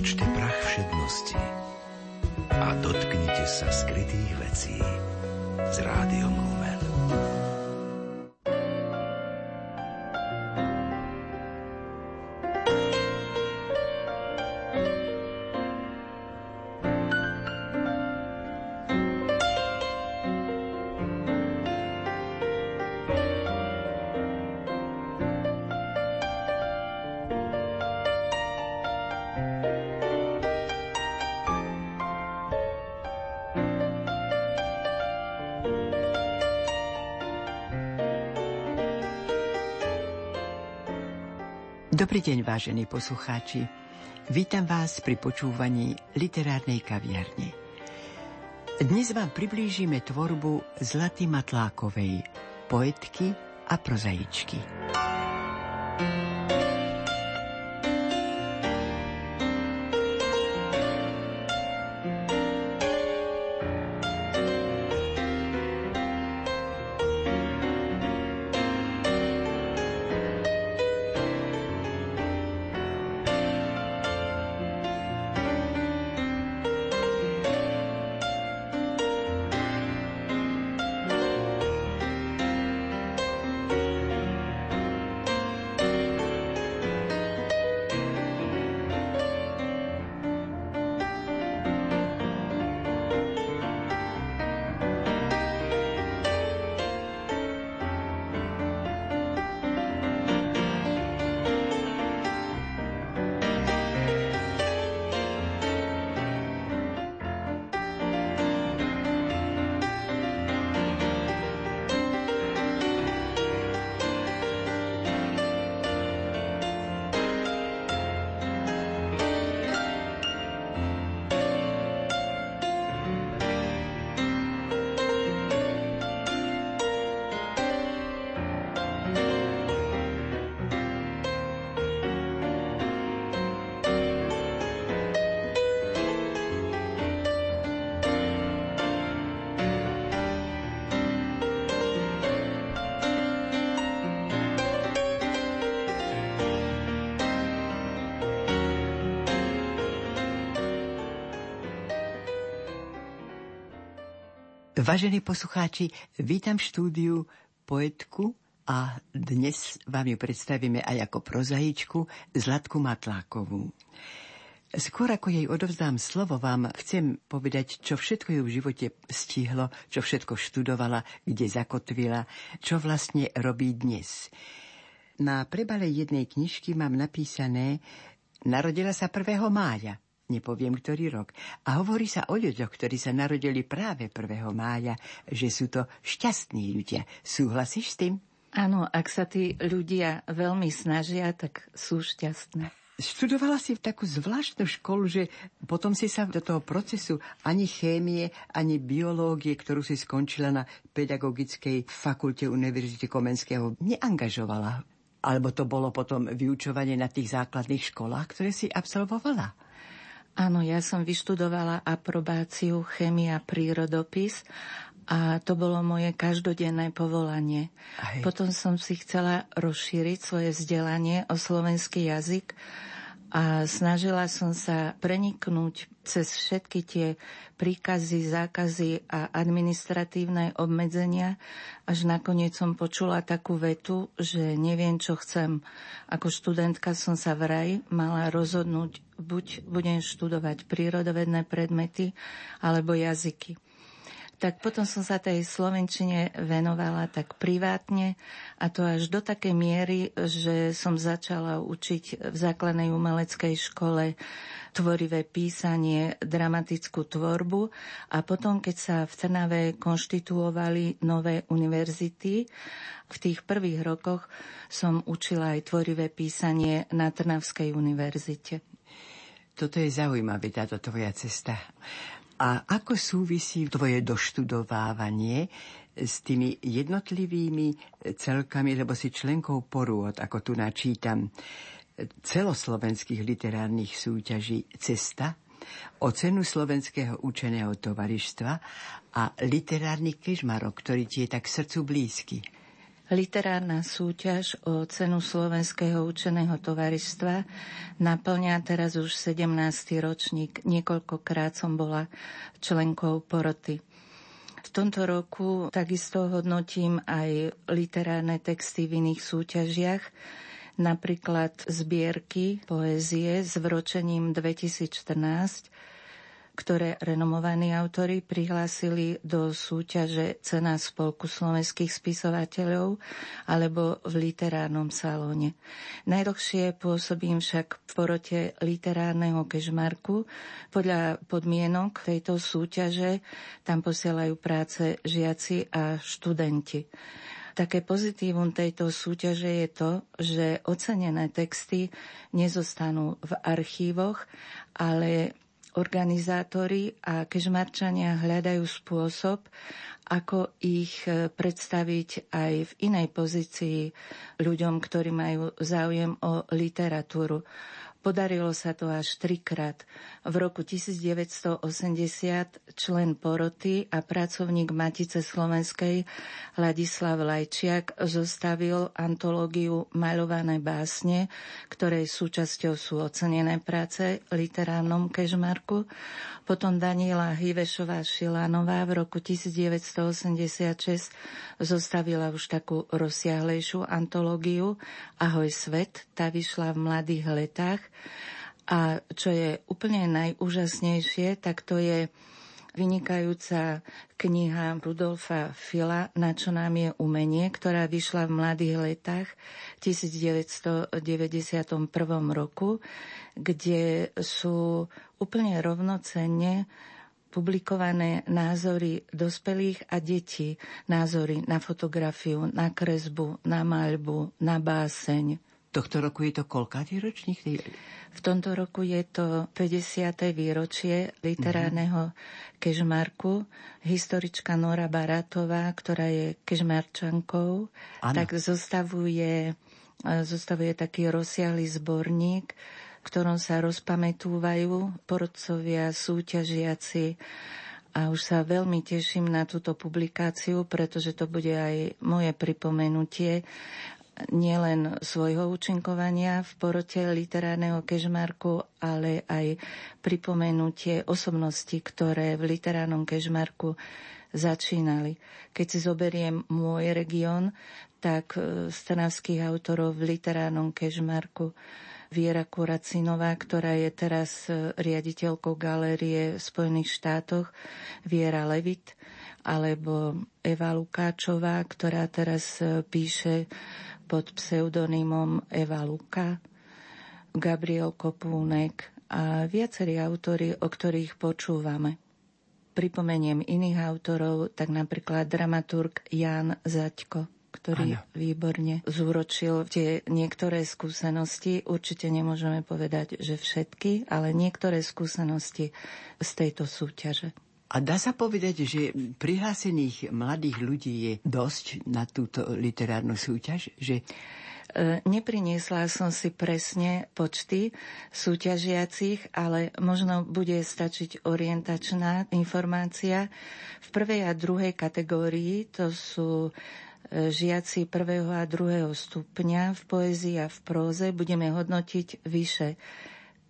Otočte prach všednosti a dotknite sa skrytých vecí s rádiom Lumen. Dobrý deň, vážení poslucháči. Vítam vás pri počúvaní literárnej kaviarne. Dnes vám priblížime tvorbu Zlaty Matlákovej, poetky a prozaičky. Vážení poslucháči, vítam v štúdiu poetku a dnes vám ju predstavíme aj ako prozaičku Zlatku Matlákovú. Skôr ako jej odovzdám slovo, vám chcem povedať, čo všetko ju v živote stihlo, čo všetko študovala, kde zakotvila, čo vlastne robí dnes. Na prebale jednej knižky mám napísané Narodila sa 1. mája nepoviem ktorý rok. A hovorí sa o ľuďoch, ktorí sa narodili práve 1. mája, že sú to šťastní ľudia. Súhlasíš s tým? Áno, ak sa tí ľudia veľmi snažia, tak sú šťastné. Študovala si v takú zvláštnu školu, že potom si sa do toho procesu ani chémie, ani biológie, ktorú si skončila na Pedagogickej fakulte Univerzity Komenského, neangažovala. Alebo to bolo potom vyučovanie na tých základných školách, ktoré si absolvovala? Áno, ja som vyštudovala aprobáciu chemia prírodopis a to bolo moje každodenné povolanie. Aj. Potom som si chcela rozšíriť svoje vzdelanie o slovenský jazyk a snažila som sa preniknúť cez všetky tie príkazy, zákazy a administratívne obmedzenia, až nakoniec som počula takú vetu, že neviem, čo chcem. Ako študentka som sa vraj mala rozhodnúť, buď budem študovať prírodovedné predmety, alebo jazyky tak potom som sa tej slovenčine venovala tak privátne a to až do takej miery, že som začala učiť v základnej umeleckej škole tvorivé písanie, dramatickú tvorbu a potom, keď sa v Trnave konštituovali nové univerzity, v tých prvých rokoch som učila aj tvorivé písanie na Trnavskej univerzite. Toto je zaujímavé, táto tvoja cesta. A ako súvisí tvoje doštudovávanie s tými jednotlivými celkami, lebo si členkou porôd, ako tu načítam, celoslovenských literárnych súťaží Cesta, o cenu Slovenského učeného tovaristva a literárny kežmarok, ktorý ti je tak srdcu blízky. Literárna súťaž o cenu Slovenského učeného tovaristva naplňa teraz už 17. ročník. Niekoľkokrát som bola členkou poroty. V tomto roku takisto hodnotím aj literárne texty v iných súťažiach, napríklad zbierky poézie s vročením 2014 ktoré renomovaní autori prihlásili do súťaže Cena spolku slovenských spisovateľov alebo v literárnom salóne. Najdlhšie pôsobím však v porote literárneho kežmarku. Podľa podmienok tejto súťaže tam posielajú práce žiaci a študenti. Také pozitívum tejto súťaže je to, že ocenené texty nezostanú v archívoch, ale organizátori a kežmarčania hľadajú spôsob, ako ich e, predstaviť aj v inej pozícii ľuďom, ktorí majú záujem o literatúru. Podarilo sa to až trikrát. V roku 1980 člen poroty a pracovník Matice Slovenskej Ladislav Lajčiak zostavil antológiu Maľované básne, ktorej súčasťou sú ocenené práce literárnom kežmarku. Potom Daniela Hivešová Šilanová v roku 1986 zostavila už takú rozsiahlejšiu antológiu Ahoj svet, tá vyšla v mladých letách. A čo je úplne najúžasnejšie, tak to je vynikajúca kniha Rudolfa Fila Na čo nám je umenie, ktorá vyšla v mladých letách 1991 roku, kde sú úplne rovnocenne publikované názory dospelých a detí, názory na fotografiu, na kresbu, na maľbu, na báseň. Tohto roku je to koľkátý ročník? V tomto roku je to 50. výročie literárneho mm-hmm. kežmarku. Historička Nora Baratová, ktorá je kežmarčankou, ano. tak zostavuje, zostavuje taký rozsiahly zborník v ktorom sa rozpamätúvajú porodcovia, súťažiaci a už sa veľmi teším na túto publikáciu, pretože to bude aj moje pripomenutie nielen svojho účinkovania v porote literárneho kežmarku, ale aj pripomenutie osobnosti, ktoré v literárnom kežmarku začínali. Keď si zoberiem môj región, tak e, stranavských autorov v literárnom kežmarku Viera Kuracinová, ktorá je teraz e, riaditeľkou galérie v Spojených štátoch, Viera Levit, alebo Eva Lukáčová, ktorá teraz e, píše pod pseudonymom Eva Luka, Gabriel Kopúnek a viacerí autory, o ktorých počúvame. Pripomeniem iných autorov, tak napríklad dramaturg Jan Zaďko ktorý ano. výborne zúročil tie niektoré skúsenosti. Určite nemôžeme povedať, že všetky, ale niektoré skúsenosti z tejto súťaže. A dá sa povedať, že prihlásených mladých ľudí je dosť na túto literárnu súťaž? Že e, Nepriniesla som si presne počty súťažiacich, ale možno bude stačiť orientačná informácia. V prvej a druhej kategórii to sú žiaci prvého a druhého stupňa v poézii a v próze budeme hodnotiť vyše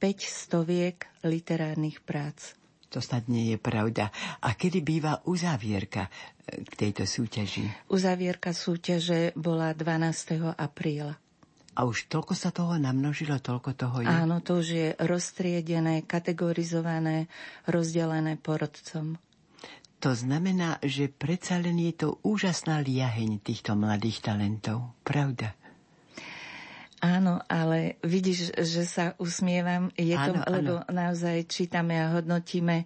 5 stoviek literárnych prác. To snad nie je pravda. A kedy býva uzávierka e, k tejto súťaži? Uzávierka súťaže bola 12. apríla. A už toľko sa toho namnožilo, toľko toho je? Áno, to už je roztriedené, kategorizované, rozdelené porodcom. To znamená, že predsa len je to úžasná liaheň týchto mladých talentov. Pravda? Áno, ale vidíš, že sa usmievam. Je áno, to, lebo áno. naozaj čítame a hodnotíme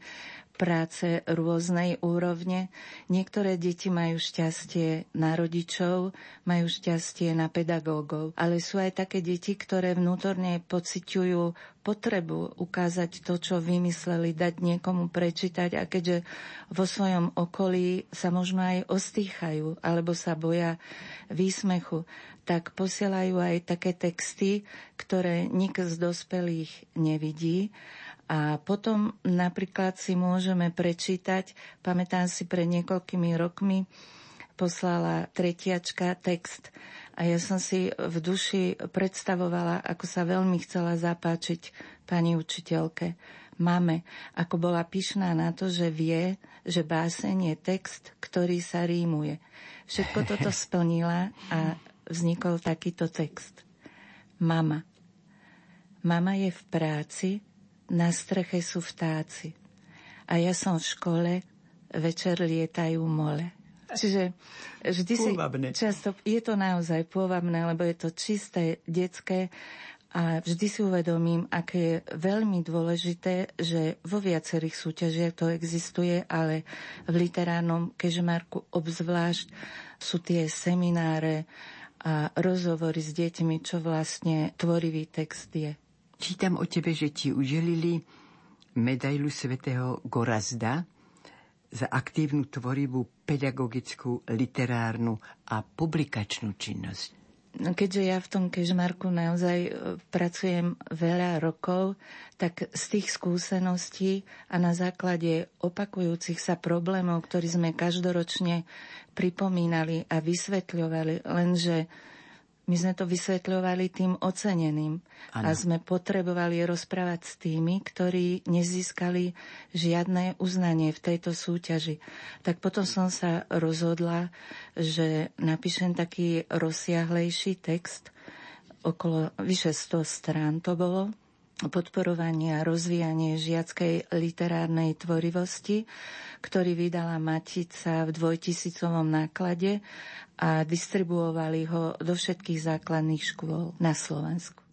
práce rôznej úrovne. Niektoré deti majú šťastie na rodičov, majú šťastie na pedagógov, ale sú aj také deti, ktoré vnútorne pociťujú potrebu ukázať to, čo vymysleli, dať niekomu prečítať a keďže vo svojom okolí sa možno aj ostýchajú alebo sa boja výsmechu, tak posielajú aj také texty, ktoré nik z dospelých nevidí a potom napríklad si môžeme prečítať, pamätám si pred niekoľkými rokmi, poslala tretiačka text a ja som si v duši predstavovala, ako sa veľmi chcela zapáčiť pani učiteľke, mame, ako bola pyšná na to, že vie, že báseň je text, ktorý sa rímuje. Všetko toto splnila a vznikol takýto text. Mama. Mama je v práci, na streche sú vtáci. A ja som v škole, večer lietajú mole. Čiže vždy si často, je to naozaj pôvabné, lebo je to čisté, detské a vždy si uvedomím, aké je veľmi dôležité, že vo viacerých súťažiach to existuje, ale v literárnom kežmarku obzvlášť sú tie semináre a rozhovory s deťmi, čo vlastne tvorivý text je. Čítam o tebe, že ti udelili medailu svätého Gorazda za aktívnu tvorivú pedagogickú, literárnu a publikačnú činnosť. No, keďže ja v tom kežmarku naozaj e, pracujem veľa rokov, tak z tých skúseností a na základe opakujúcich sa problémov, ktorí sme každoročne pripomínali a vysvetľovali, lenže my sme to vysvetľovali tým oceneným ano. a sme potrebovali rozprávať s tými, ktorí nezískali žiadne uznanie v tejto súťaži. Tak potom som sa rozhodla, že napíšem taký rozsiahlejší text, okolo vyše 100 strán to bolo, podporovanie a rozvíjanie žiackej literárnej tvorivosti, ktorý vydala Matica v dvojtisícovom náklade a distribuovali ho do všetkých základných škôl na Slovensku.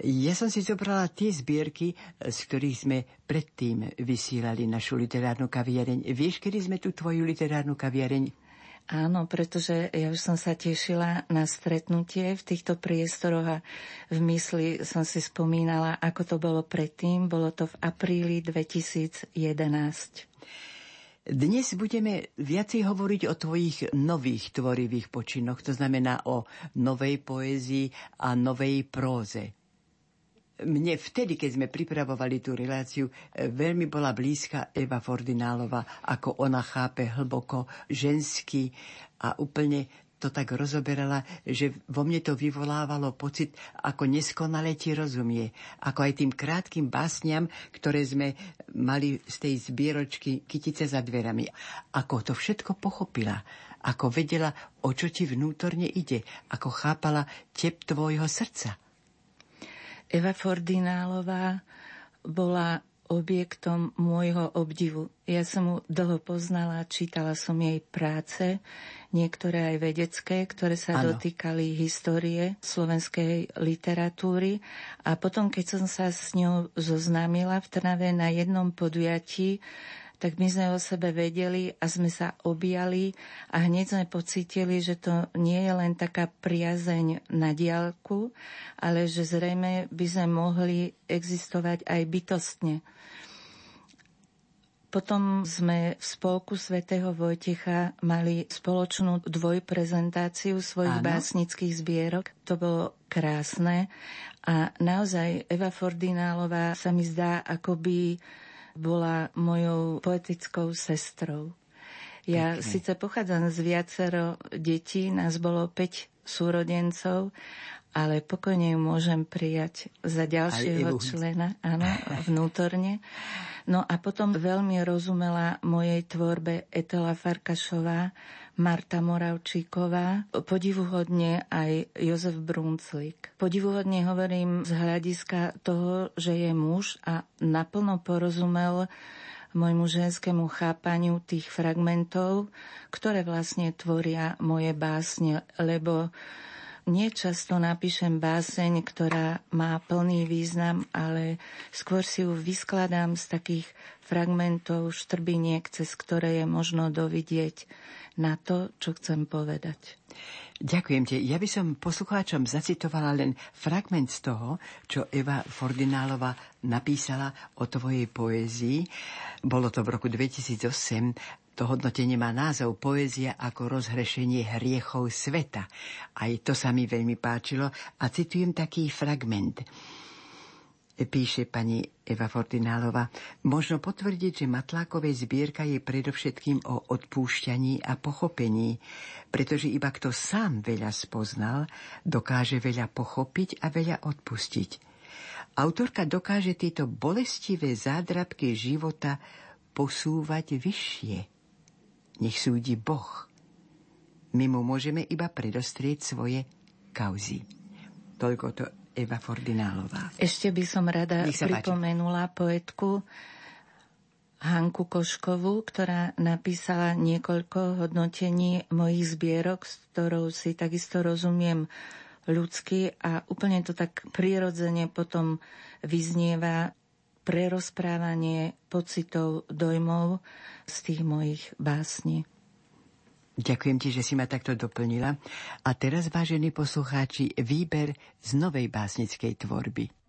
Ja som si zobrala tie zbierky, z ktorých sme predtým vysielali našu literárnu kaviareň. Vieš, kedy sme tú tvoju literárnu kaviareň Áno, pretože ja už som sa tešila na stretnutie v týchto priestoroch a v mysli som si spomínala, ako to bolo predtým. Bolo to v apríli 2011. Dnes budeme viacej hovoriť o tvojich nových tvorivých počinoch, to znamená o novej poézii a novej próze mne vtedy, keď sme pripravovali tú reláciu, e, veľmi bola blízka Eva Fordinálova, ako ona chápe hlboko žensky a úplne to tak rozoberala, že vo mne to vyvolávalo pocit, ako neskonale ti rozumie. Ako aj tým krátkým básňam, ktoré sme mali z tej zbieročky Kytice za dverami. Ako to všetko pochopila. Ako vedela, o čo ti vnútorne ide. Ako chápala tep tvojho srdca. Eva Fordinálová bola objektom môjho obdivu. Ja som mu dlho poznala, čítala som jej práce, niektoré aj vedecké, ktoré sa ano. dotýkali histórie slovenskej literatúry. A potom, keď som sa s ňou zoznámila v Trnave na jednom podujatí, tak my sme o sebe vedeli a sme sa objali a hneď sme pocítili, že to nie je len taká priazeň na diálku, ale že zrejme by sme mohli existovať aj bytostne. Potom sme v spolku svätého Vojtecha mali spoločnú dvojprezentáciu svojich Áno. básnických zbierok. To bolo krásne a naozaj Eva Fordinálová sa mi zdá akoby bola mojou poetickou sestrou. Ja okay. síce pochádzam z viacero detí, nás bolo 5 súrodencov, ale pokojne ju môžem prijať za ďalšieho člena, áno, vnútorne. No a potom veľmi rozumela mojej tvorbe Etela Farkašová, Marta Moravčíková, podivuhodne aj Jozef Brunclik. Podivuhodne hovorím z hľadiska toho, že je muž a naplno porozumel môjmu ženskému chápaniu tých fragmentov, ktoré vlastne tvoria moje básne, lebo Nečasto napíšem báseň, ktorá má plný význam, ale skôr si ju vyskladám z takých fragmentov, štrbiniek, cez ktoré je možno dovidieť na to, čo chcem povedať. Ďakujem ti. Ja by som poslucháčom zacitovala len fragment z toho, čo Eva Fordinálova napísala o tvojej poézii. Bolo to v roku 2008 to hodnotenie má názov Poézia ako rozhrešenie hriechov sveta. Aj to sa mi veľmi páčilo a citujem taký fragment. Píše pani Eva Fortinálova, možno potvrdiť, že Matlákovej zbierka je predovšetkým o odpúšťaní a pochopení, pretože iba kto sám veľa spoznal, dokáže veľa pochopiť a veľa odpustiť. Autorka dokáže tieto bolestivé zádrabky života posúvať vyššie. Nech súdi Boh. My mu môžeme iba predostrieť svoje kauzy. Toľko to Eva Fordinálová. Ešte by som rada pripomenula páči. poetku Hanku Koškovú, ktorá napísala niekoľko hodnotení mojich zbierok, s ktorou si takisto rozumiem ľudsky a úplne to tak prirodzene potom vyznieva prerozprávanie pocitov, dojmov z tých mojich básní. Ďakujem ti, že si ma takto doplnila. A teraz, vážení poslucháči, výber z novej básnickej tvorby.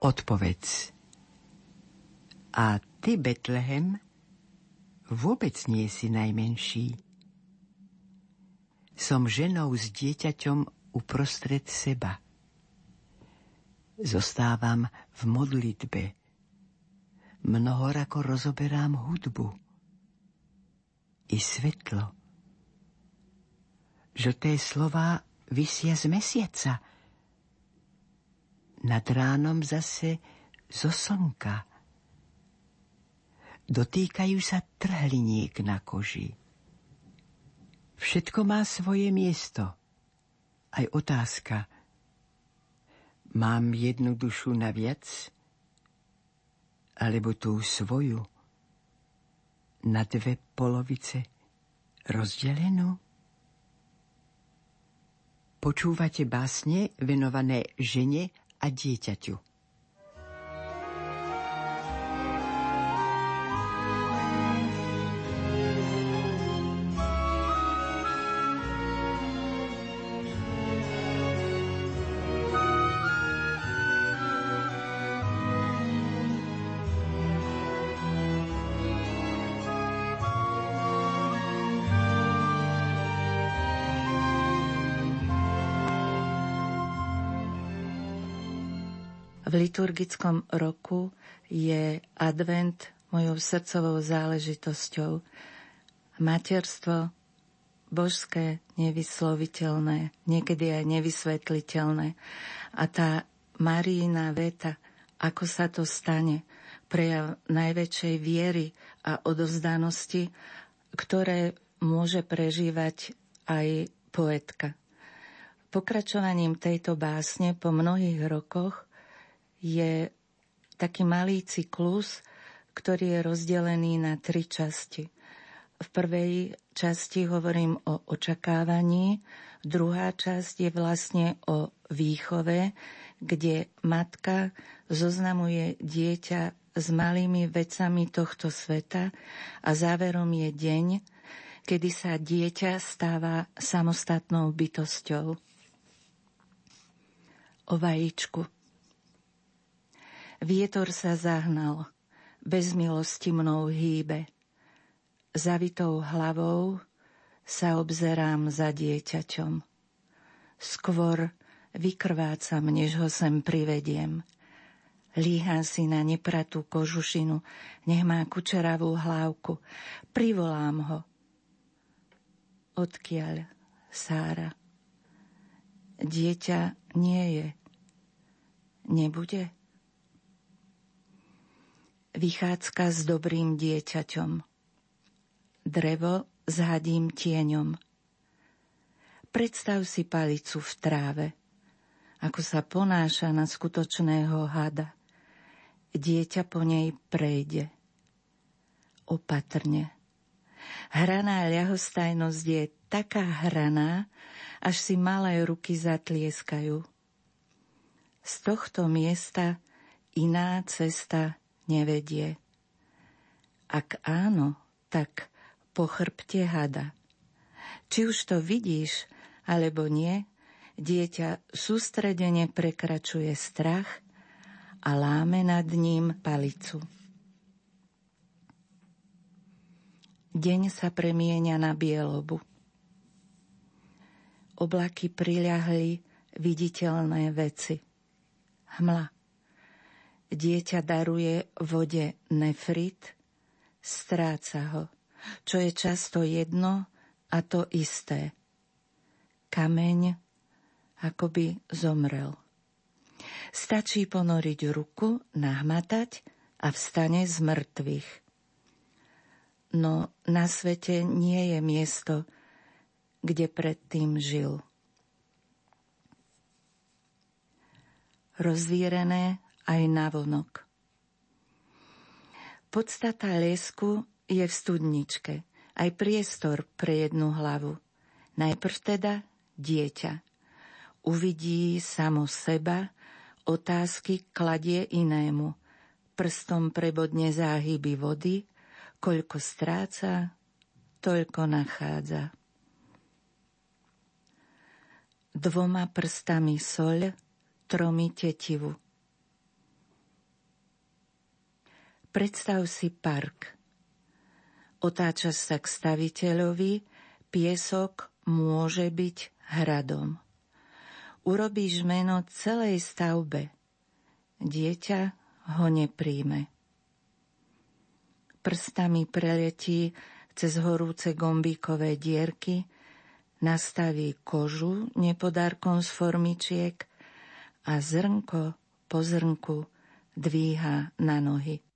Odpovedz. A ty, Betlehem, vôbec nie si najmenší. Som ženou s dieťaťom uprostred seba. Zostávam v modlitbe. Mnohorako rozoberám hudbu i svetlo. Žlté slova vysia z mesiaca – nad ránom zase zo slnka. Dotýkajú sa trhliniek na koži. Všetko má svoje miesto. Aj otázka. Mám jednu dušu naviac? Alebo tú svoju? Na dve polovice rozdelenú? Počúvate básne venované žene a dieťaťu. Liturgickom roku je advent mojou srdcovou záležitosťou. Materstvo božské, nevysloviteľné, niekedy aj nevysvetliteľné. A tá Marína veta, ako sa to stane, prejav najväčšej viery a odovzdanosti, ktoré môže prežívať aj poetka. Pokračovaním tejto básne po mnohých rokoch je taký malý cyklus, ktorý je rozdelený na tri časti. V prvej časti hovorím o očakávaní, druhá časť je vlastne o výchove, kde matka zoznamuje dieťa s malými vecami tohto sveta a záverom je deň, kedy sa dieťa stáva samostatnou bytosťou. O vajíčku. Vietor sa zahnal, bez milosti mnou hýbe. Zavitou hlavou sa obzerám za dieťaťom. Skôr vykrvácam, než ho sem privediem. Líha si na nepratú kožušinu, nech má kučeravú hlávku. Privolám ho. Odkiaľ, Sára? Dieťa nie je. Nebude? Vychádzka s dobrým dieťaťom. Drevo s hadím tieňom. Predstav si palicu v tráve, ako sa ponáša na skutočného hada. Dieťa po nej prejde. Opatrne. Hraná ľahostajnosť je taká hraná, až si malé ruky zatlieskajú. Z tohto miesta iná cesta nevedie. Ak áno, tak po chrbte hada. Či už to vidíš, alebo nie, dieťa sústredene prekračuje strach a láme nad ním palicu. Deň sa premieňa na bielobu. Oblaky priľahli viditeľné veci. Hmla. Dieťa daruje vode nefrit, stráca ho, čo je často jedno a to isté. Kameň akoby zomrel. Stačí ponoriť ruku, nahmatať a vstane z mŕtvych. No na svete nie je miesto, kde predtým žil. Rozvírené aj navonok. Podstata lesku je v studničke, aj priestor pre jednu hlavu. Najprv teda dieťa. Uvidí samo seba, otázky kladie inému. Prstom prebodne záhyby vody, koľko stráca, toľko nachádza. Dvoma prstami soľ, tromi tetivu Predstav si park. Otáčaš sa k staviteľovi, piesok môže byť hradom. Urobíš meno celej stavbe. Dieťa ho nepríjme. Prstami preletí cez horúce gombíkové dierky, nastaví kožu nepodárkom z formičiek a zrnko po zrnku dvíha na nohy.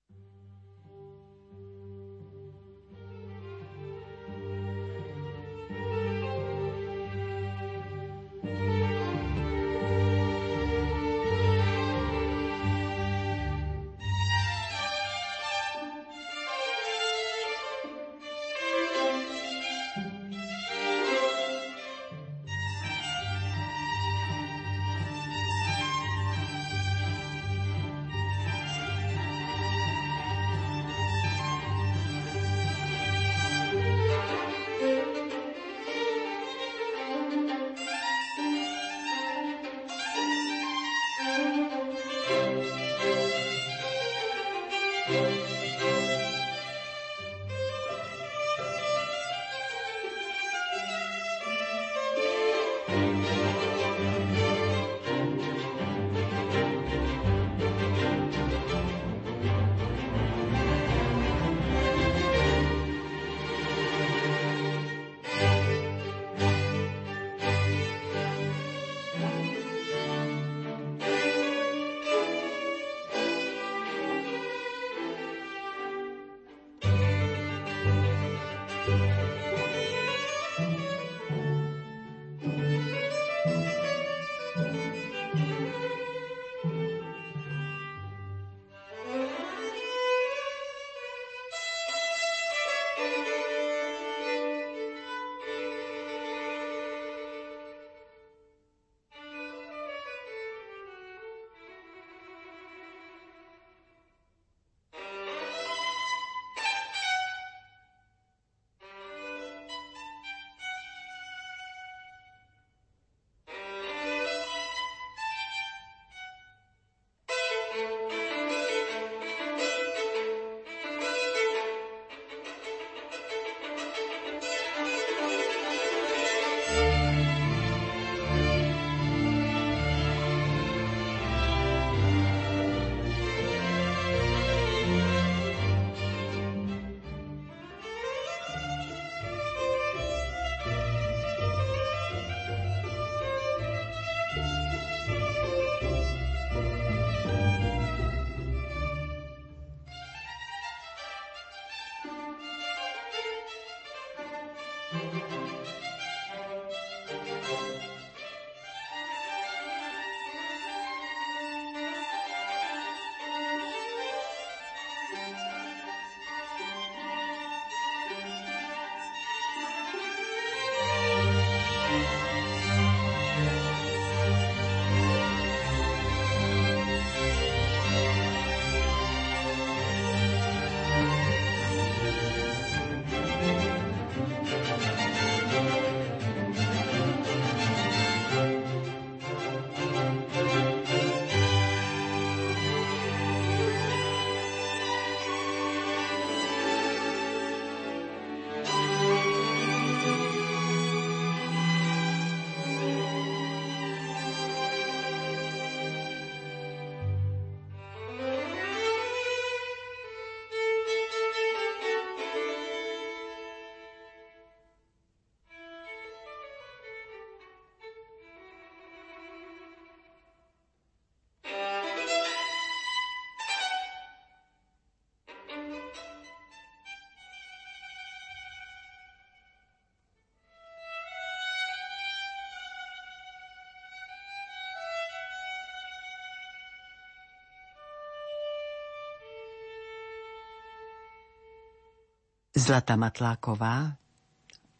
Zlata Matláková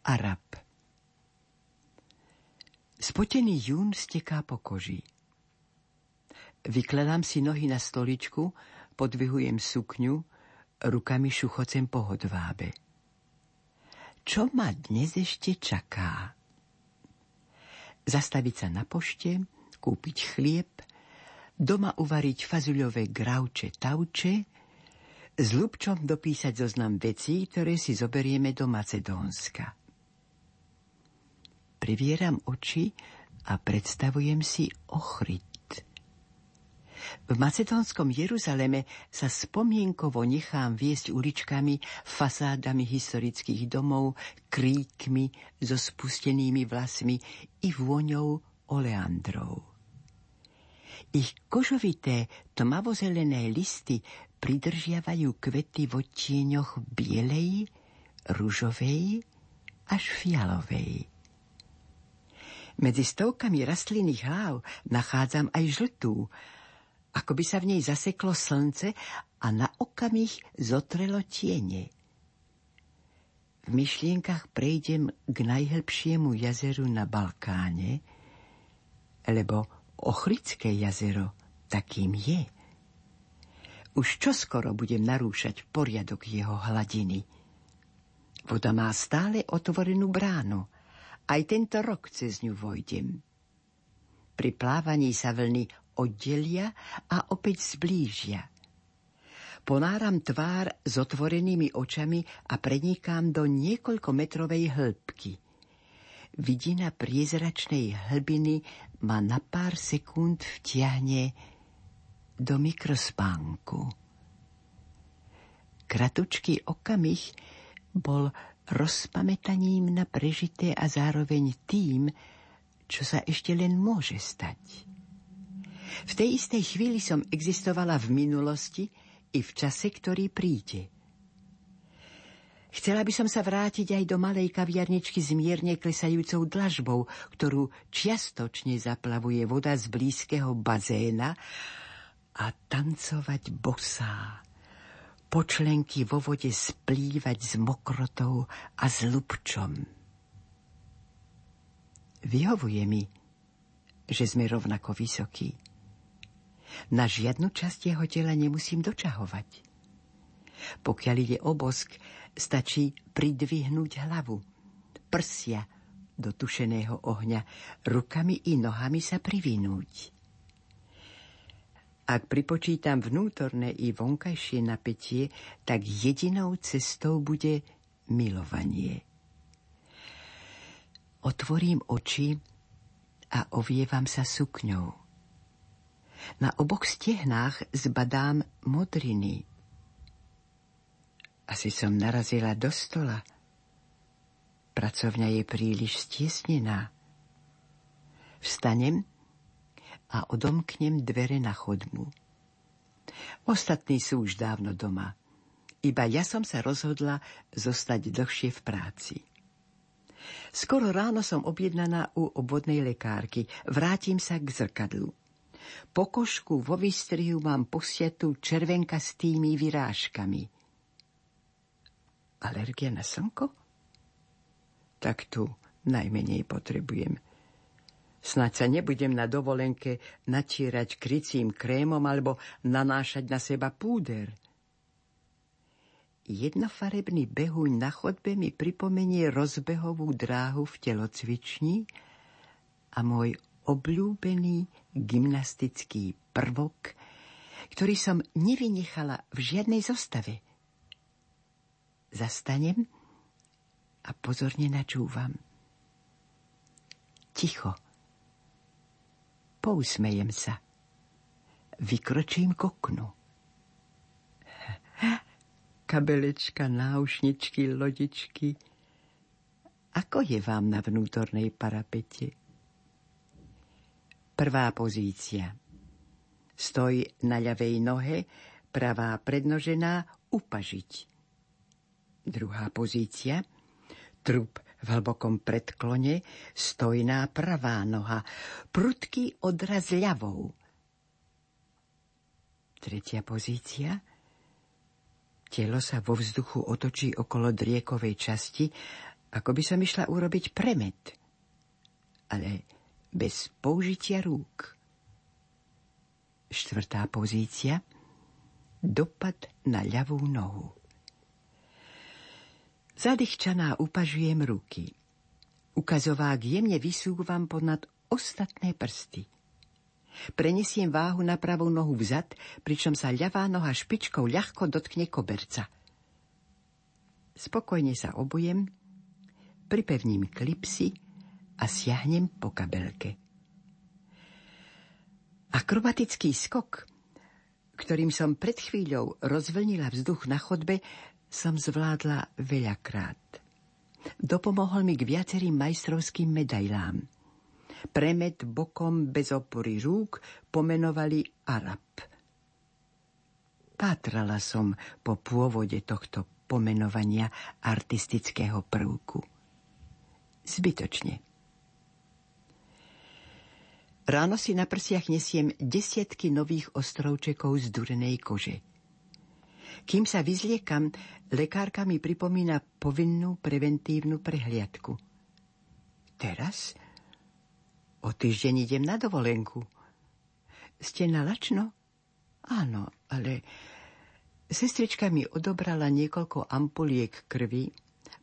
Arab Spotený jún steká po koži. Vykladám si nohy na stoličku, podvihujem sukňu, rukami šuchocem po hodvábe. Čo ma dnes ešte čaká? Zastaviť sa na pošte, kúpiť chlieb, doma uvariť fazuľové grauče tauče, s Lubčom dopísať zoznam vecí, ktoré si zoberieme do Macedónska. Privieram oči a predstavujem si Ochryt. V macedónskom Jeruzaleme sa spomienkovo nechám viesť uličkami, fasádami historických domov, kríkmi so spustenými vlasmi i vôňou oleandrov. Ich kožovité, tmavozelené listy pridržiavajú kvety v odtieňoch bielej, ružovej až fialovej. Medzi stovkami rastlinných hlav nachádzam aj žltú, ako by sa v nej zaseklo slnce a na okamih zotrelo tiene. V myšlienkach prejdem k najhlbšiemu jazeru na Balkáne, lebo Ochrické jazero takým je. Už čoskoro budem narúšať poriadok jeho hladiny. Voda má stále otvorenú bránu. Aj tento rok cez ňu vojdem. Pri plávaní sa vlny oddelia a opäť zblížia. Ponáram tvár s otvorenými očami a prenikám do niekoľkometrovej hĺbky. Vidina priezračnej hlbiny ma na pár sekúnd vtiahne do mikrospánku. Kratučký okamih bol rozpametaním na prežité a zároveň tým, čo sa ešte len môže stať. V tej istej chvíli som existovala v minulosti i v čase, ktorý príde. Chcela by som sa vrátiť aj do malej kaviarničky s mierne klesajúcou dlažbou, ktorú čiastočne zaplavuje voda z blízkeho bazéna a tancovať bosá počlenky vo vode splývať s mokrotou a s lupčom. Vyhovuje mi, že sme rovnako vysokí. Na žiadnu časť jeho tela nemusím dočahovať. Pokiaľ ide o bosk, stačí pridvihnúť hlavu, prsia do tušeného ohňa, rukami i nohami sa privinúť. Ak pripočítam vnútorné i vonkajšie napätie, tak jedinou cestou bude milovanie. Otvorím oči a ovievam sa sukňou. Na oboch stehnách zbadám modriny. Asi som narazila do stola. Pracovňa je príliš stiesnená. Vstanem a odomknem dvere na chodbu. Ostatní sú už dávno doma. Iba ja som sa rozhodla zostať dlhšie v práci. Skoro ráno som objednaná u obvodnej lekárky. Vrátim sa k zrkadlu. Po košku vo výstrihu mám posiatu červenka s tými vyrážkami. Alergia na slnko? Tak tu najmenej potrebujem. Snaď sa nebudem na dovolenke natierať krycím krémom alebo nanášať na seba púder. Jednofarebný behuň na chodbe mi pripomenie rozbehovú dráhu v telocvični a môj obľúbený gymnastický prvok, ktorý som nevynechala v žiadnej zostave. Zastanem a pozorne načúvam. Ticho Pousmejem sa. Vykročím k oknu. Kabelečka, náušničky, lodičky. Ako je vám na vnútornej parapete? Prvá pozícia. Stoj na ľavej nohe, pravá prednožená, upažiť. Druhá pozícia. Trup v hlbokom predklone stojná pravá noha, prudký odraz ľavou. Tretia pozícia. Telo sa vo vzduchu otočí okolo driekovej časti, ako by som išla urobiť premet, ale bez použitia rúk. Štvrtá pozícia. Dopad na ľavú nohu. Zadýchčaná upažujem ruky. Ukazovák jemne vysúvam ponad ostatné prsty. Prenesiem váhu na pravú nohu vzad, pričom sa ľavá noha špičkou ľahko dotkne koberca. Spokojne sa obujem, pripevním klipsy a siahnem po kabelke. Akrobatický skok, ktorým som pred chvíľou rozvlnila vzduch na chodbe, som zvládla veľakrát. Dopomohol mi k viacerým majstrovským medailám. Premet bokom bez opory rúk pomenovali Arab. Pátrala som po pôvode tohto pomenovania artistického prvku. Zbytočne. Ráno si na prsiach nesiem desiatky nových ostrovčekov z durenej kože – kým sa vyzliekam, lekárka mi pripomína povinnú preventívnu prehliadku. Teraz? O týždeň idem na dovolenku. Ste na lačno? Áno, ale sestrička mi odobrala niekoľko ampuliek krvi,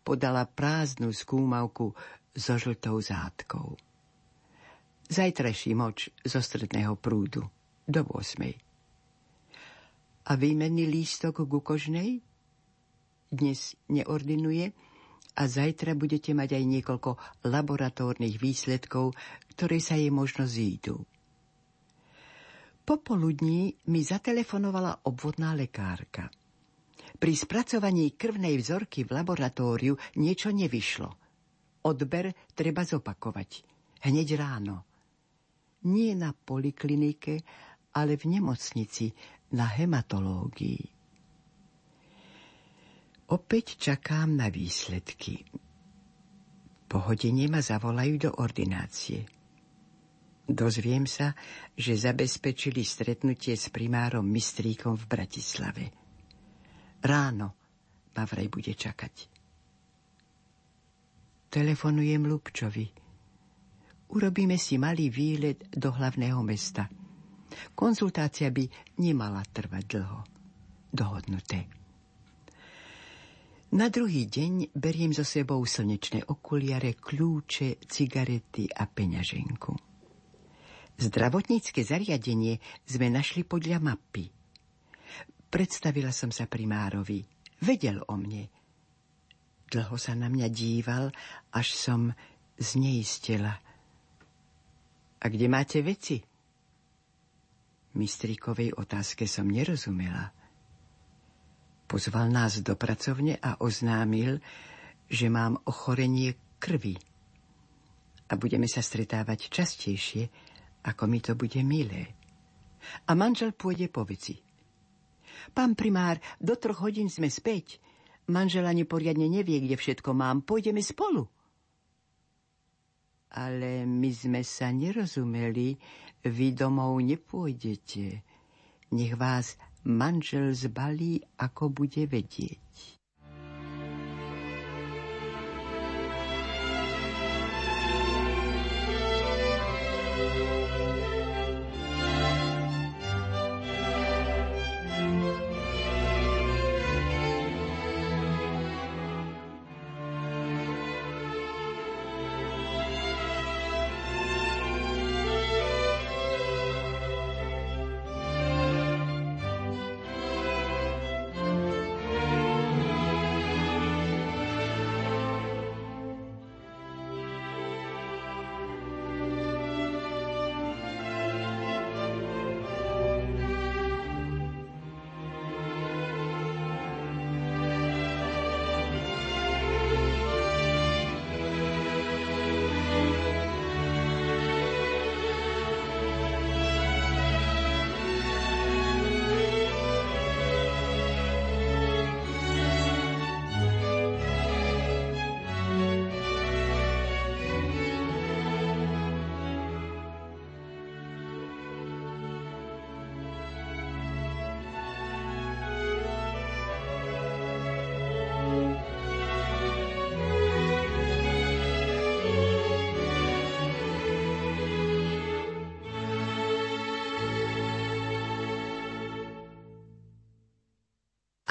podala prázdnu skúmavku so žltou zátkou. Zajtrajší moč zo stredného prúdu do 8 a výmenný lístok ku kožnej? Dnes neordinuje a zajtra budete mať aj niekoľko laboratórnych výsledkov, ktoré sa jej možno zídu. Popoludní mi zatelefonovala obvodná lekárka. Pri spracovaní krvnej vzorky v laboratóriu niečo nevyšlo. Odber treba zopakovať. Hneď ráno. Nie na poliklinike, ale v nemocnici, na hematológii. Opäť čakám na výsledky. Po hodine ma zavolajú do ordinácie. Dozviem sa, že zabezpečili stretnutie s primárom Mistríkom v Bratislave. Ráno ma vraj bude čakať. Telefonujem Lubčovi. Urobíme si malý výlet do hlavného mesta. Konzultácia by nemala trvať dlho. Dohodnuté. Na druhý deň beriem so sebou slnečné okuliare, kľúče, cigarety a peňaženku. Zdravotnícke zariadenie sme našli podľa mapy. Predstavila som sa primárovi. Vedel o mne. Dlho sa na mňa díval, až som zneistila. A kde máte veci? Mistrikovej otázke som nerozumela. Pozval nás do pracovne a oznámil, že mám ochorenie krvi. A budeme sa stretávať častejšie, ako mi to bude milé. A manžel pôjde po veci. Pán primár, do troch hodín sme späť. Manžel ani poriadne nevie, kde všetko mám. Pôjdeme spolu. Ale my sme sa nerozumeli. Vy domov nepôjdete. Nech vás manžel zbalí, ako bude vedieť.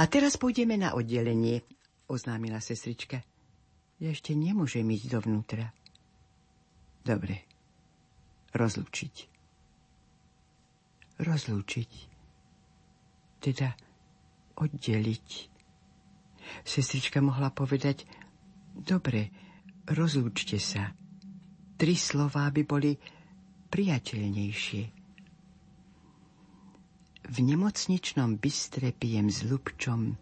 A teraz pôjdeme na oddelenie, oznámila sestrička. Ja ešte nemôžem ísť dovnútra. Dobre. Rozlúčiť. Rozlúčiť. Teda oddeliť. Sestrička mohla povedať, dobre, rozlúčte sa. Tri slová by boli priateľnejšie. V nemocničnom bystre pijem s Lubčom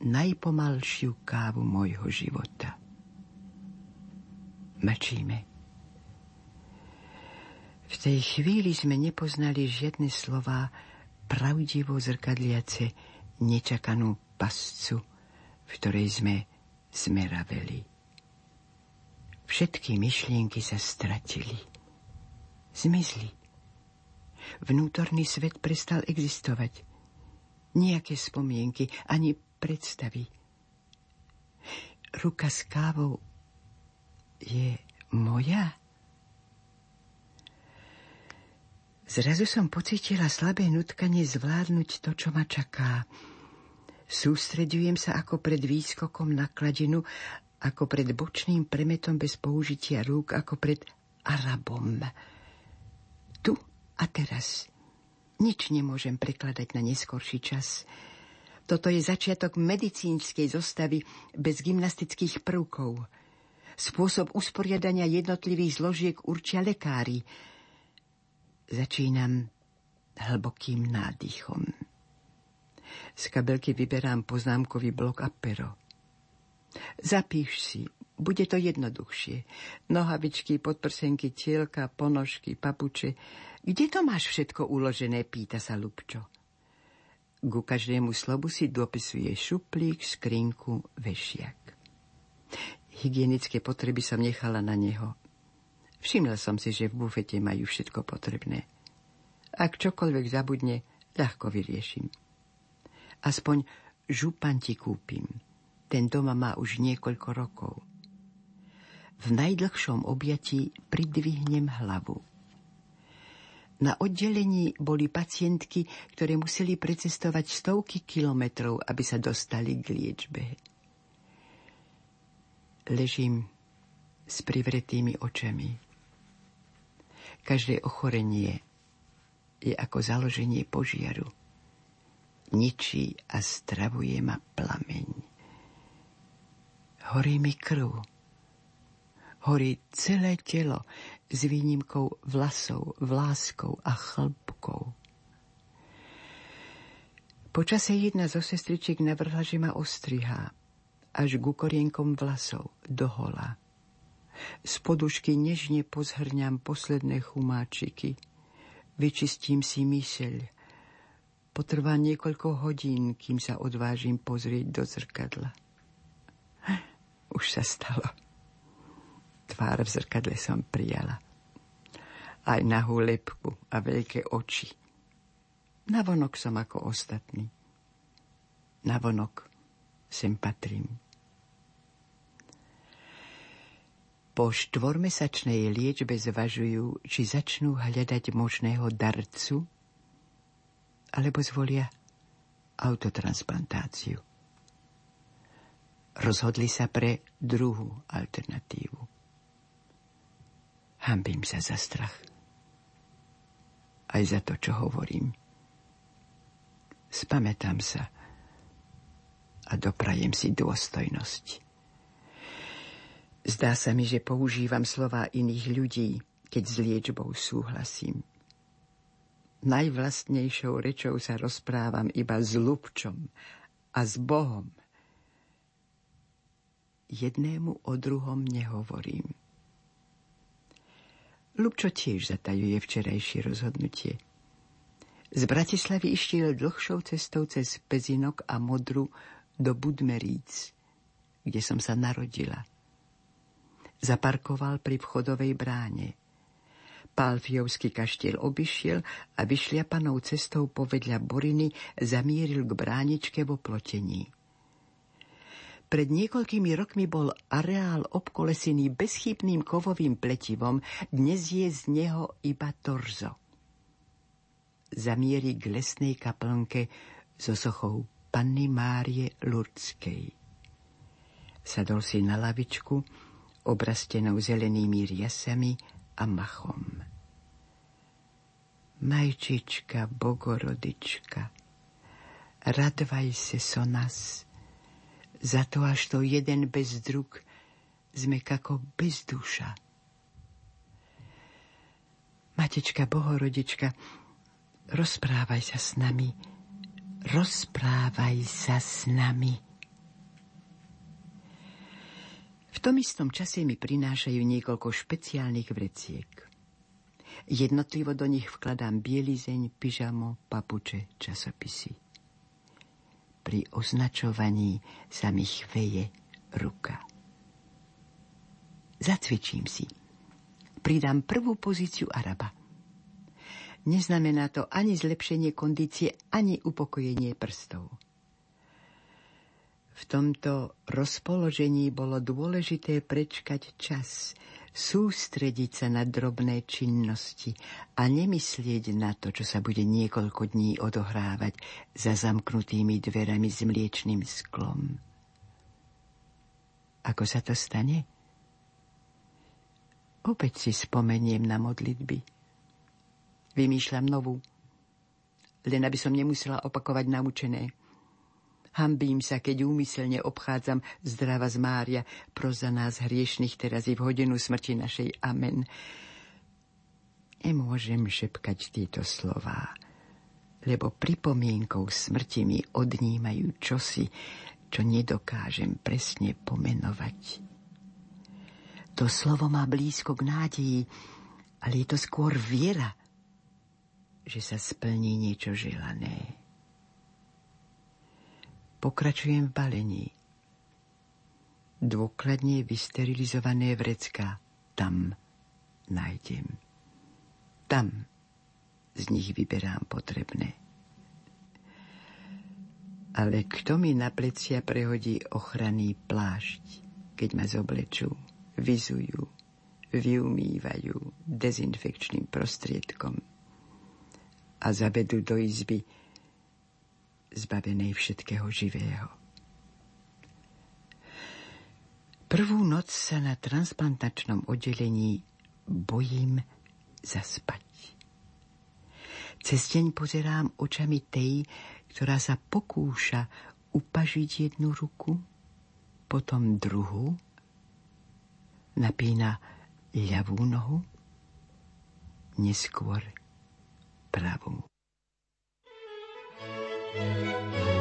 najpomalšiu kávu môjho života. Mlčíme. V tej chvíli sme nepoznali žiadne slova pravdivo zrkadliace nečakanú pascu, v ktorej sme zmeraveli. Všetky myšlienky sa stratili. Zmizli. Vnútorný svet prestal existovať. Nijaké spomienky, ani predstavy. Ruka s kávou je moja? Zrazu som pocitila slabé nutkanie zvládnuť to, čo ma čaká. Sústredujem sa ako pred výskokom na kladinu, ako pred bočným premetom bez použitia rúk, ako pred Arabom. A teraz nič nemôžem prekladať na neskorší čas. Toto je začiatok medicínskej zostavy bez gymnastických prvkov. Spôsob usporiadania jednotlivých zložiek určia lekári. Začínam hlbokým nádychom. Z kabelky vyberám poznámkový blok a pero. Zapíš si, bude to jednoduchšie. Nohavičky, podprsenky, tielka, ponožky, papuče, kde to máš všetko uložené, pýta sa Lubčo. Ku každému slobu si dopisuje šuplík, skrinku, vešiak. Hygienické potreby som nechala na neho. Všimla som si, že v bufete majú všetko potrebné. Ak čokoľvek zabudne, ľahko vyriešim. Aspoň župan ti kúpim. Ten doma má už niekoľko rokov. V najdlhšom objatí pridvihnem hlavu. Na oddelení boli pacientky, ktoré museli precestovať stovky kilometrov, aby sa dostali k liečbe. Ležím s privretými očami. Každé ochorenie je ako založenie požiaru. Ničí a stravuje ma plameň. Horí mi krv. Horí celé telo, s výnimkou vlasov, vláskov a chlbkov. Počase jedna zo sestričiek navrhla, že ma ostrihá až ku korienkom vlasov, dohola. Z podušky nežne pozhrňam posledné chumáčiky. Vyčistím si myseľ. Potrvá niekoľko hodín, kým sa odvážim pozrieť do zrkadla. Už sa stalo. Tvár v zrkadle som prijala. Aj nahú lepku a veľké oči. Navonok som ako ostatní. Navonok sem patrím. Po štvormesačnej liečbe zvažujú, či začnú hľadať možného darcu, alebo zvolia autotransplantáciu. Rozhodli sa pre druhú alternatívu. Hambím sa za strach. Aj za to, čo hovorím. Spamätám sa a doprajem si dôstojnosť. Zdá sa mi, že používam slova iných ľudí, keď s liečbou súhlasím. Najvlastnejšou rečou sa rozprávam iba s Lubčom a s Bohom. Jednému o druhom nehovorím. Lubčo tiež zatajuje včerajšie rozhodnutie. Z Bratislavy išiel dlhšou cestou cez Pezinok a Modru do Budmeríc, kde som sa narodila. Zaparkoval pri vchodovej bráne. Pálfiovský kaštiel obišiel a vyšliapanou cestou povedľa Boriny zamieril k bráničke vo plotení. Pred niekoľkými rokmi bol areál obkolesený bezchybným kovovým pletivom, dnes je z neho iba torzo. Zamieri k lesnej kaplnke so sochou Panny Márie Lurdskej. Sadol si na lavičku, obrastenou zelenými riasami a machom. Majčička, bogorodička, radvaj se so nás, za to až to jeden bez druk sme kako bez duša. Matečka Bohorodička, rozprávaj sa s nami, rozprávaj sa s nami. V tom istom čase mi prinášajú niekoľko špeciálnych vreciek. Jednotlivo do nich vkladám bielizeň, pyžamo, papuče, časopisy pri označovaní sa mi chveje ruka. Zacvičím si. Pridám prvú pozíciu Araba. Neznamená to ani zlepšenie kondície, ani upokojenie prstov. V tomto rozpoložení bolo dôležité prečkať čas, sústrediť sa na drobné činnosti a nemyslieť na to, čo sa bude niekoľko dní odohrávať za zamknutými dverami s mliečným sklom. Ako sa to stane? Opäť si spomeniem na modlitby. Vymýšľam novú, len aby som nemusela opakovať naučené – Hambím sa, keď úmyselne obchádzam zdrava z Mária, proza nás hriešných teraz i v hodinu smrti našej. Amen. Nemôžem šepkať tieto slová, lebo pripomienkou smrti mi odnímajú čosi, čo nedokážem presne pomenovať. To slovo má blízko k nádeji, ale je to skôr viera, že sa splní niečo želané. Pokračujem v balení. Dôkladne vysterilizované vrecká tam nájdem. Tam z nich vyberám potrebné. Ale kto mi na plecia prehodí ochranný plášť, keď ma zoblečú, vyzujú, vyumývajú dezinfekčným prostriedkom a zavedú do izby zbavenej všetkého živého. Prvú noc sa na transplantačnom oddelení bojím zaspať. Cez deň pozerám očami tej, ktorá sa pokúša upažiť jednu ruku, potom druhú, napína ľavú nohu, neskôr pravú. うん。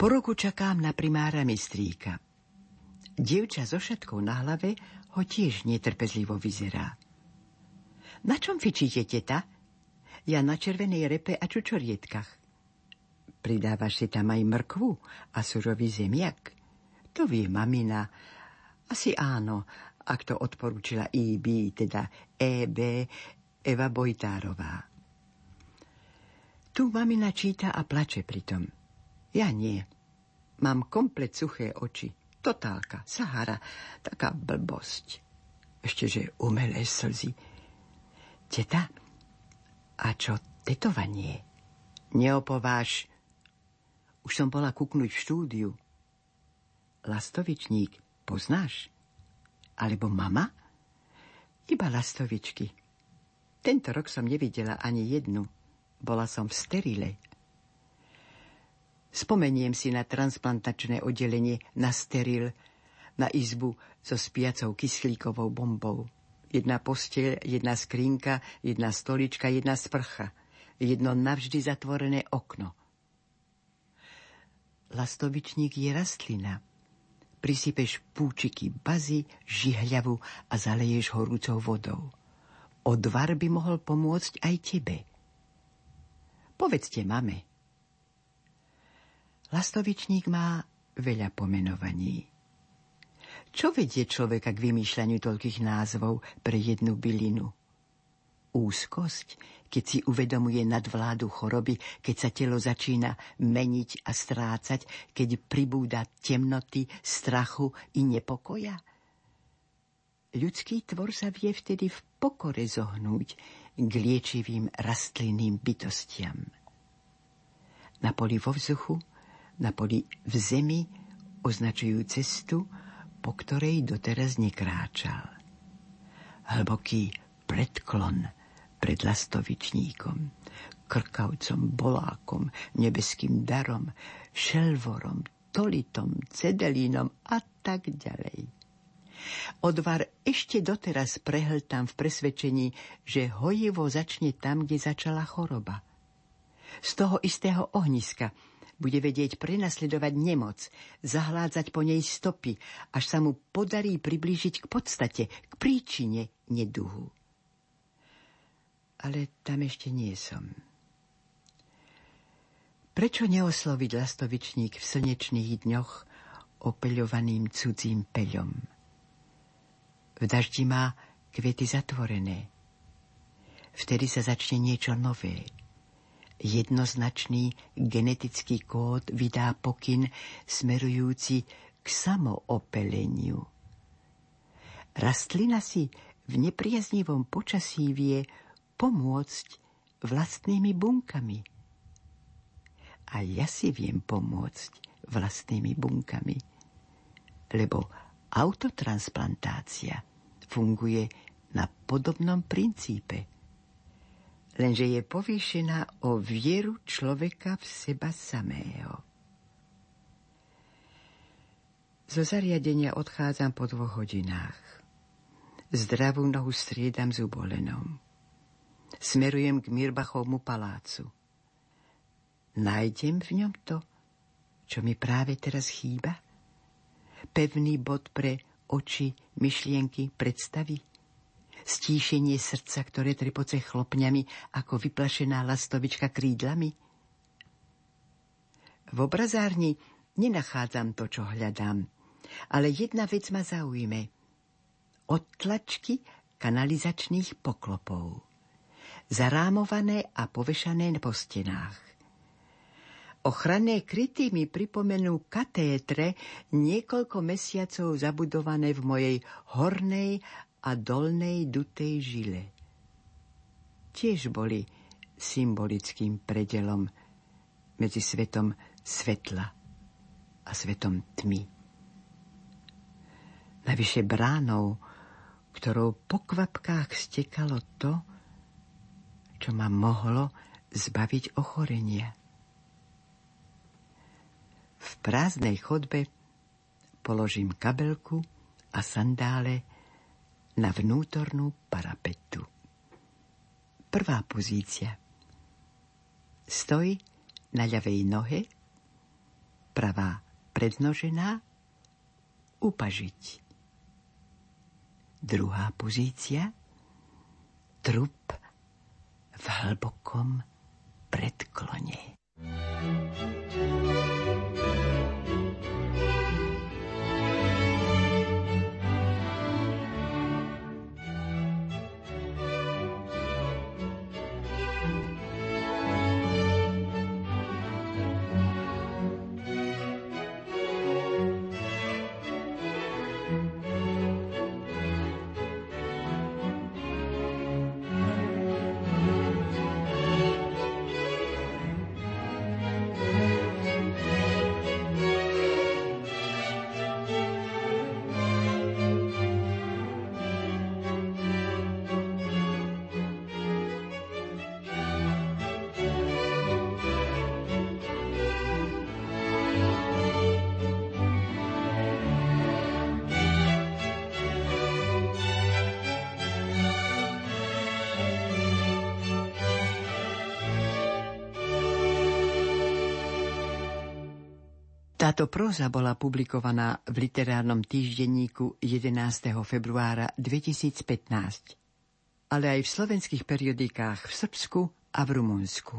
Po roku čakám na primára mistríka. Dievča so šatkou na hlave ho tiež netrpezlivo vyzerá. Na čom fičíte, teta? Ja na červenej repe a čučorietkach. Pridávaš si tam aj mrkvu a surový zemiak? To vie mamina. Asi áno, ak to odporúčila IB, teda EB, Eva Bojtárová. Tu mamina číta a plače pritom. Ja nie. Mám komplet suché oči. Totálka, Sahara, taká blbosť. Ešte, umelé slzy. Teta, a čo tetovanie? Neopováš. Už som bola kuknúť v štúdiu. Lastovičník, poznáš? Alebo mama? Iba lastovičky. Tento rok som nevidela ani jednu. Bola som v sterile. Spomeniem si na transplantačné oddelenie, na steril, na izbu so spiacou kyslíkovou bombou. Jedna posteľ, jedna skrinka, jedna stolička, jedna sprcha. Jedno navždy zatvorené okno. Lastovičník je rastlina. Prisypeš púčiky bazy, žihľavu a zaleješ horúcou vodou. Odvar by mohol pomôcť aj tebe. Povedzte mame, Lastovičník má veľa pomenovaní. Čo vedie človeka k vymýšľaniu toľkých názvov pre jednu bylinu? Úzkosť, keď si uvedomuje nadvládu choroby, keď sa telo začína meniť a strácať, keď pribúda temnoty, strachu i nepokoja? Ľudský tvor sa vie vtedy v pokore zohnúť k liečivým rastlinným bytostiam. Na poli vo vzduchu na poli v zemi označujú cestu, po ktorej doteraz nekráčal. Hlboký predklon pred lastovičníkom, krkavcom, bolákom, nebeským darom, šelvorom, tolitom, cedelínom a tak ďalej. Odvar ešte doteraz prehltám v presvedčení, že hojivo začne tam, kde začala choroba. Z toho istého ohniska, bude vedieť prenasledovať nemoc, zahládzať po nej stopy, až sa mu podarí priblížiť k podstate, k príčine neduhu. Ale tam ešte nie som. Prečo neosloviť lastovičník v slnečných dňoch opeľovaným cudzím peľom? V daždi má kvety zatvorené. Vtedy sa začne niečo nové – jednoznačný genetický kód vydá pokyn smerujúci k samoopeleniu. Rastlina si v nepriaznivom počasí vie pomôcť vlastnými bunkami. A ja si viem pomôcť vlastnými bunkami. Lebo Autotransplantácia funguje na podobnom princípe, lenže je povýšená o vieru človeka v seba samého. Zo zariadenia odchádzam po dvoch hodinách. Zdravú nohu striedam s ubolenom. Smerujem k Mirbachovmu palácu. Nájdem v ňom to, čo mi práve teraz chýba? Pevný bod pre oči, myšlienky, predstavy? Stíšenie srdca, ktoré trepoce chlopňami ako vyplašená lastovička krídlami? V obrazárni nenachádzam to, čo hľadám – ale jedna vec ma zaujme. Odtlačky kanalizačných poklopov. Zarámované a povešané po stenách. Ochranné kryty mi pripomenú katétre niekoľko mesiacov zabudované v mojej hornej a dolnej dutej žile. Tiež boli symbolickým predelom medzi svetom svetla a svetom tmy. Navyše bránou, ktorou po kvapkách stekalo to, čo ma mohlo zbaviť ochorenia. V prázdnej chodbe položím kabelku a sandále na vnútornú parapetu. Prvá pozícia. Stoj na ľavej nohe, pravá prednožená, upažiť. Druhá pozícia. Trup v hlbokom predklone. Táto próza bola publikovaná v literárnom týždenníku 11. februára 2015, ale aj v slovenských periodikách v Srbsku a v Rumunsku.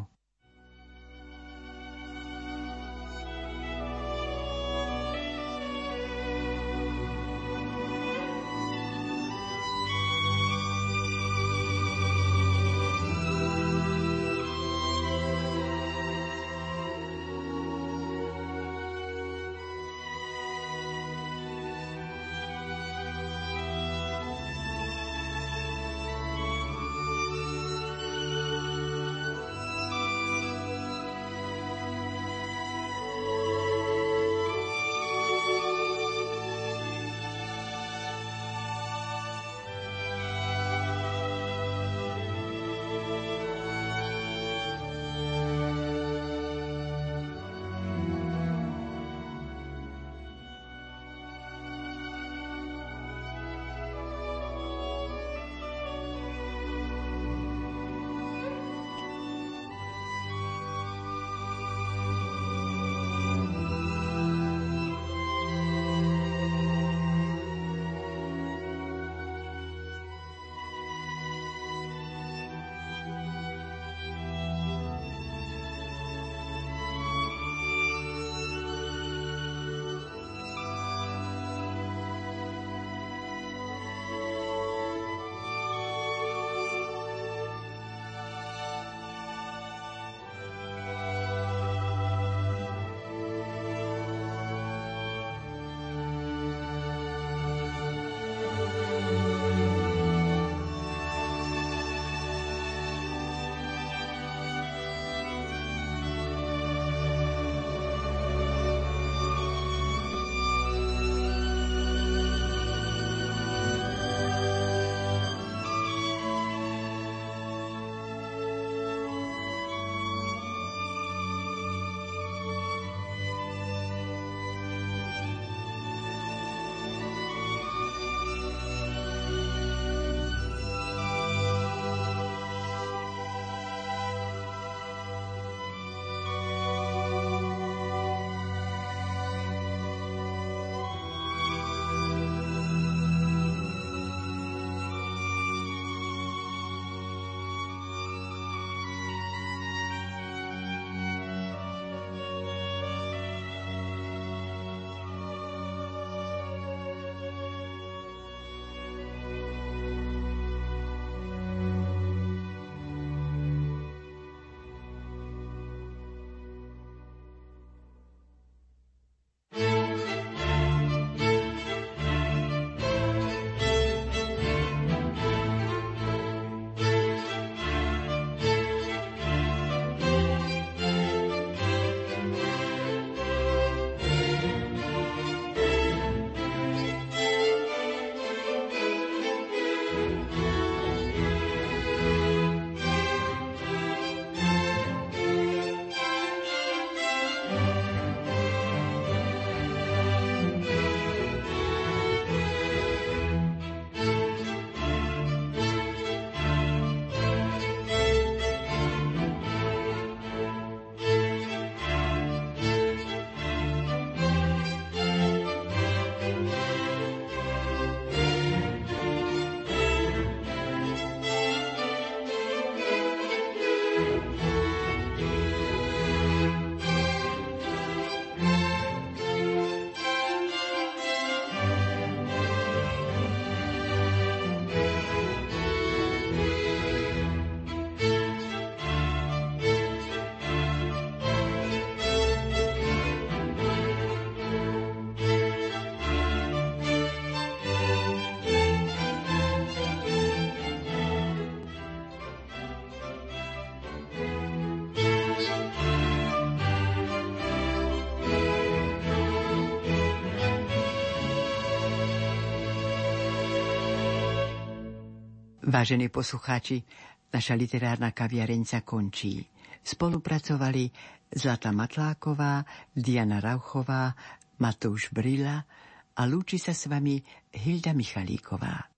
Vážení poslucháči, naša literárna kaviareň sa končí. Spolupracovali Zlata Matláková, Diana Rauchová, Matúš Brila a lúči sa s vami Hilda Michalíková.